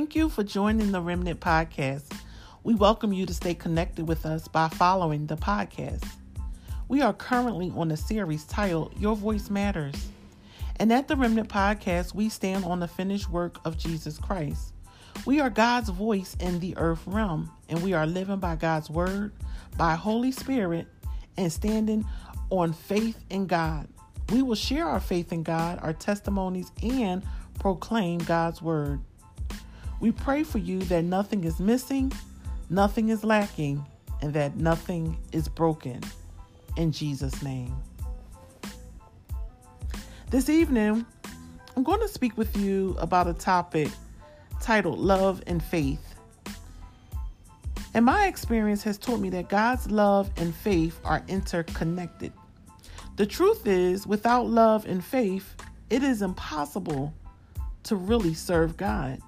Thank you for joining the Remnant Podcast. We welcome you to stay connected with us by following the podcast. We are currently on a series titled Your Voice Matters. And at the Remnant Podcast, we stand on the finished work of Jesus Christ. We are God's voice in the earth realm, and we are living by God's word, by Holy Spirit, and standing on faith in God. We will share our faith in God, our testimonies, and proclaim God's word. We pray for you that nothing is missing, nothing is lacking, and that nothing is broken. In Jesus' name. This evening, I'm going to speak with you about a topic titled Love and Faith. And my experience has taught me that God's love and faith are interconnected. The truth is, without love and faith, it is impossible to really serve God.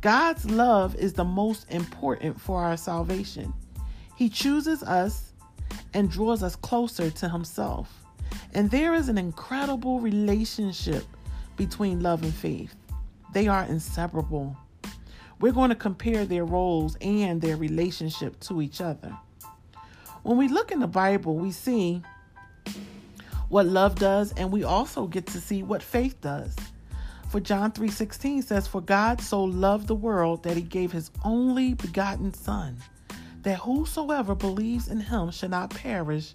God's love is the most important for our salvation. He chooses us and draws us closer to Himself. And there is an incredible relationship between love and faith. They are inseparable. We're going to compare their roles and their relationship to each other. When we look in the Bible, we see what love does, and we also get to see what faith does. For John 3:16 says, "For God so loved the world that he gave his only begotten son, that whosoever believes in him shall not perish,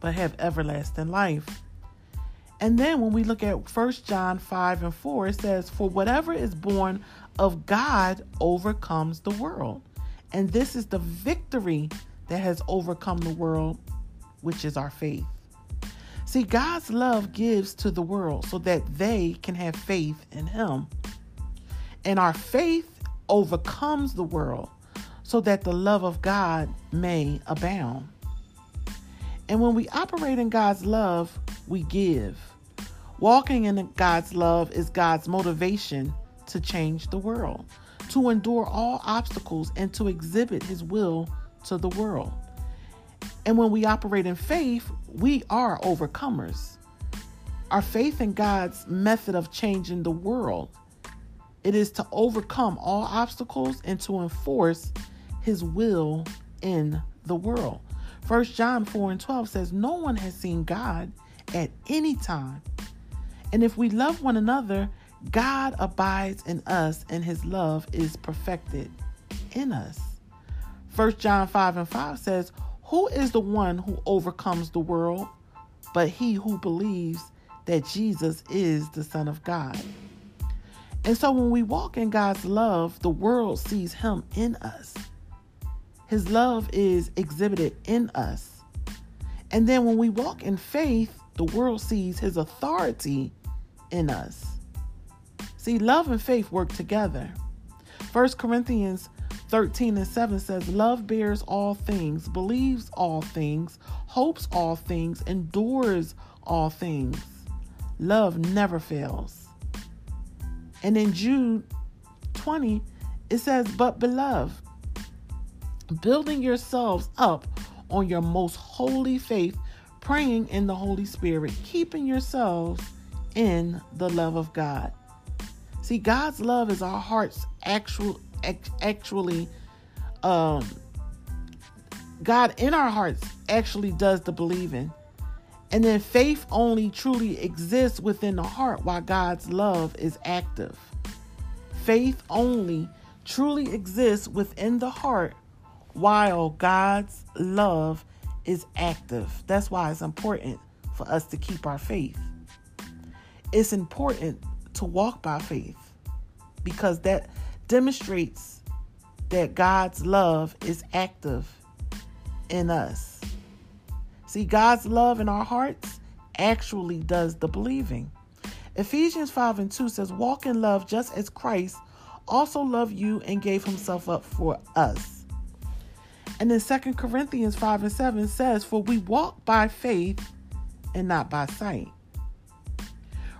but have everlasting life." And then when we look at 1 John 5 and 4, it says, For whatever is born of God overcomes the world. And this is the victory that has overcome the world, which is our faith. See, God's love gives to the world so that they can have faith in Him. And our faith overcomes the world so that the love of God may abound. And when we operate in God's love, we give. Walking in God's love is God's motivation to change the world, to endure all obstacles, and to exhibit His will to the world. And when we operate in faith, we are overcomers. Our faith in God's method of changing the world, it is to overcome all obstacles and to enforce his will in the world. First John 4 and 12 says, No one has seen God at any time. And if we love one another, God abides in us and his love is perfected in us. First John 5 and 5 says, who is the one who overcomes the world but he who believes that Jesus is the Son of God? And so when we walk in God's love, the world sees him in us. His love is exhibited in us. And then when we walk in faith, the world sees his authority in us. See, love and faith work together. 1 Corinthians 13 and 7 says, Love bears all things, believes all things, hopes all things, endures all things. Love never fails. And in Jude 20, it says, But beloved, building yourselves up on your most holy faith, praying in the Holy Spirit, keeping yourselves in the love of God. See, God's love is our heart's actual actually um God in our hearts actually does the believing. And then faith only truly exists within the heart while God's love is active. Faith only truly exists within the heart while God's love is active. That's why it's important for us to keep our faith. It's important to walk by faith because that demonstrates that God's love is active in us. See, God's love in our hearts actually does the believing. Ephesians 5 and 2 says, Walk in love just as Christ also loved you and gave himself up for us. And then 2 Corinthians 5 and 7 says, For we walk by faith and not by sight.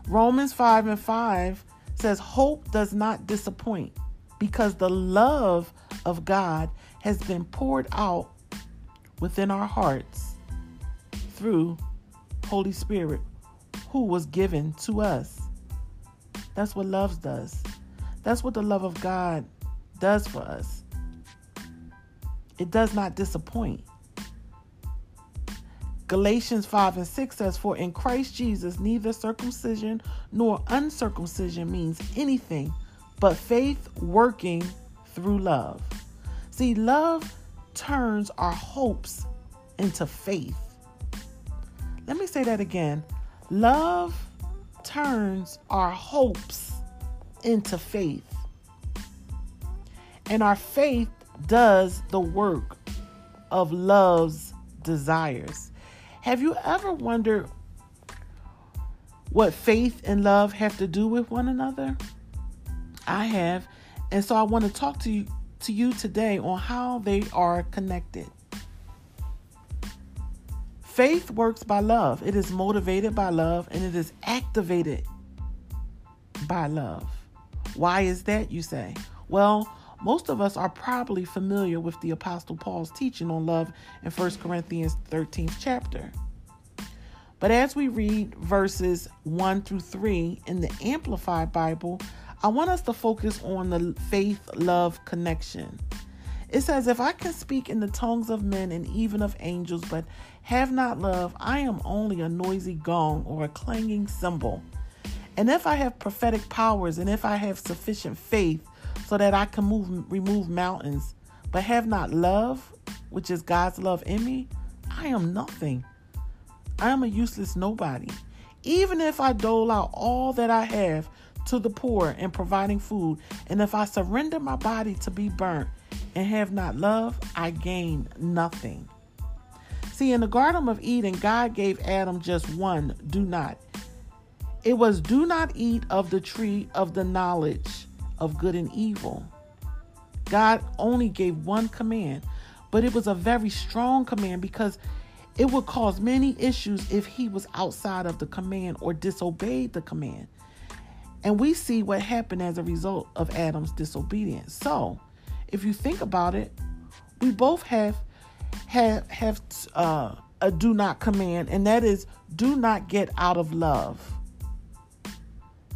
Romans 5 and 5 says, Hope does not disappoint because the love of God has been poured out within our hearts through Holy Spirit who was given to us. That's what love does. That's what the love of God does for us. It does not disappoint. Galatians 5 and 6 says, For in Christ Jesus, neither circumcision nor uncircumcision means anything but faith working through love. See, love turns our hopes into faith. Let me say that again. Love turns our hopes into faith. And our faith does the work of love's desires. Have you ever wondered what faith and love have to do with one another? I have, and so I want to talk to you to you today on how they are connected. Faith works by love. It is motivated by love and it is activated by love. Why is that, you say? Well, most of us are probably familiar with the Apostle Paul's teaching on love in 1 Corinthians 13th chapter. But as we read verses 1 through 3 in the Amplified Bible, I want us to focus on the faith love connection. It says, If I can speak in the tongues of men and even of angels, but have not love, I am only a noisy gong or a clanging cymbal. And if I have prophetic powers and if I have sufficient faith so that I can move remove mountains, but have not love, which is God's love in me, I am nothing. I am a useless nobody. Even if I dole out all that I have to the poor in providing food, and if I surrender my body to be burnt and have not love, I gain nothing. See, in the Garden of Eden, God gave Adam just one do not. It was do not eat of the tree of the knowledge of good and evil. God only gave one command, but it was a very strong command because it would cause many issues if he was outside of the command or disobeyed the command. And we see what happened as a result of Adam's disobedience. So, if you think about it, we both have have have uh, a do not command, and that is do not get out of love.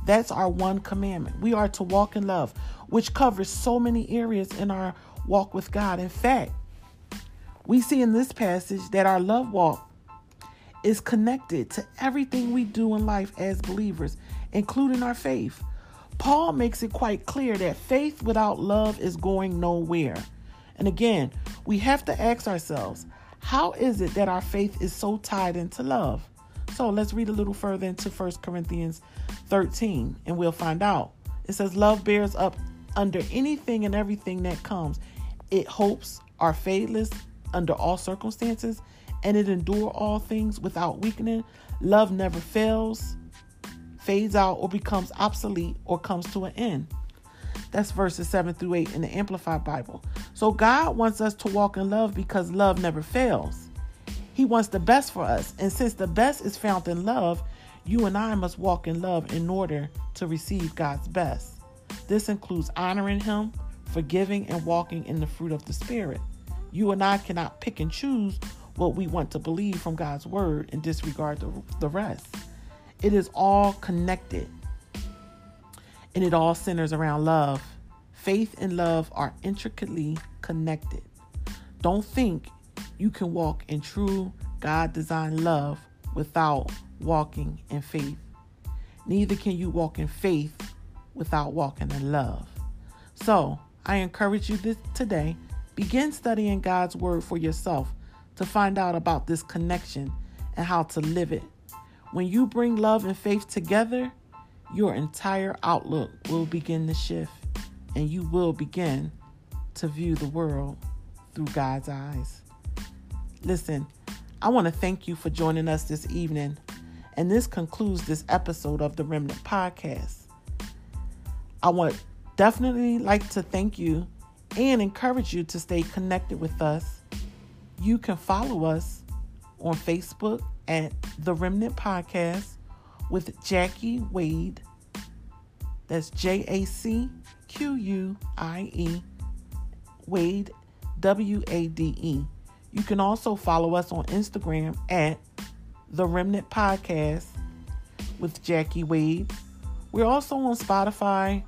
That's our one commandment. We are to walk in love, which covers so many areas in our walk with God. In fact, we see in this passage that our love walk is connected to everything we do in life as believers, including our faith. Paul makes it quite clear that faith without love is going nowhere. And again, we have to ask ourselves, how is it that our faith is so tied into love? So let's read a little further into 1 Corinthians 13 and we'll find out. It says, Love bears up under anything and everything that comes. It hopes, are faithless under all circumstances, and it endure all things without weakening. Love never fails, fades out, or becomes obsolete, or comes to an end. That's verses 7 through 8 in the Amplified Bible. So God wants us to walk in love because love never fails. He wants the best for us. And since the best is found in love, you and I must walk in love in order to receive God's best. This includes honoring Him, forgiving, and walking in the fruit of the Spirit. You and I cannot pick and choose what we want to believe from God's Word and disregard the, the rest. It is all connected and it all centers around love. Faith and love are intricately connected. Don't think you can walk in true God designed love without walking in faith. Neither can you walk in faith without walking in love. So, I encourage you this today begin studying God's word for yourself to find out about this connection and how to live it. When you bring love and faith together, your entire outlook will begin to shift and you will begin to view the world through God's eyes. Listen, I want to thank you for joining us this evening. And this concludes this episode of the Remnant Podcast. I want definitely like to thank you and encourage you to stay connected with us. You can follow us on Facebook at the Remnant Podcast with Jacquie Wade. That's J A C Q U I E Wade W A D E. You can also follow us on Instagram at The Remnant Podcast with Jacquie Wade. We're also on Spotify,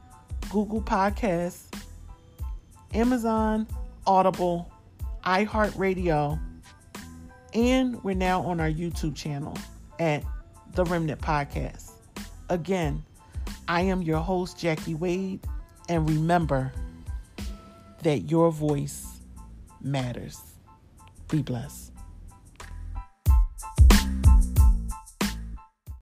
Google Podcasts, Amazon, Audible, iHeartRadio, and we're now on our YouTube channel at The Remnant Podcast. Again, I am your host, Jacquie Wade, and remember that your voice matters. Be blessed.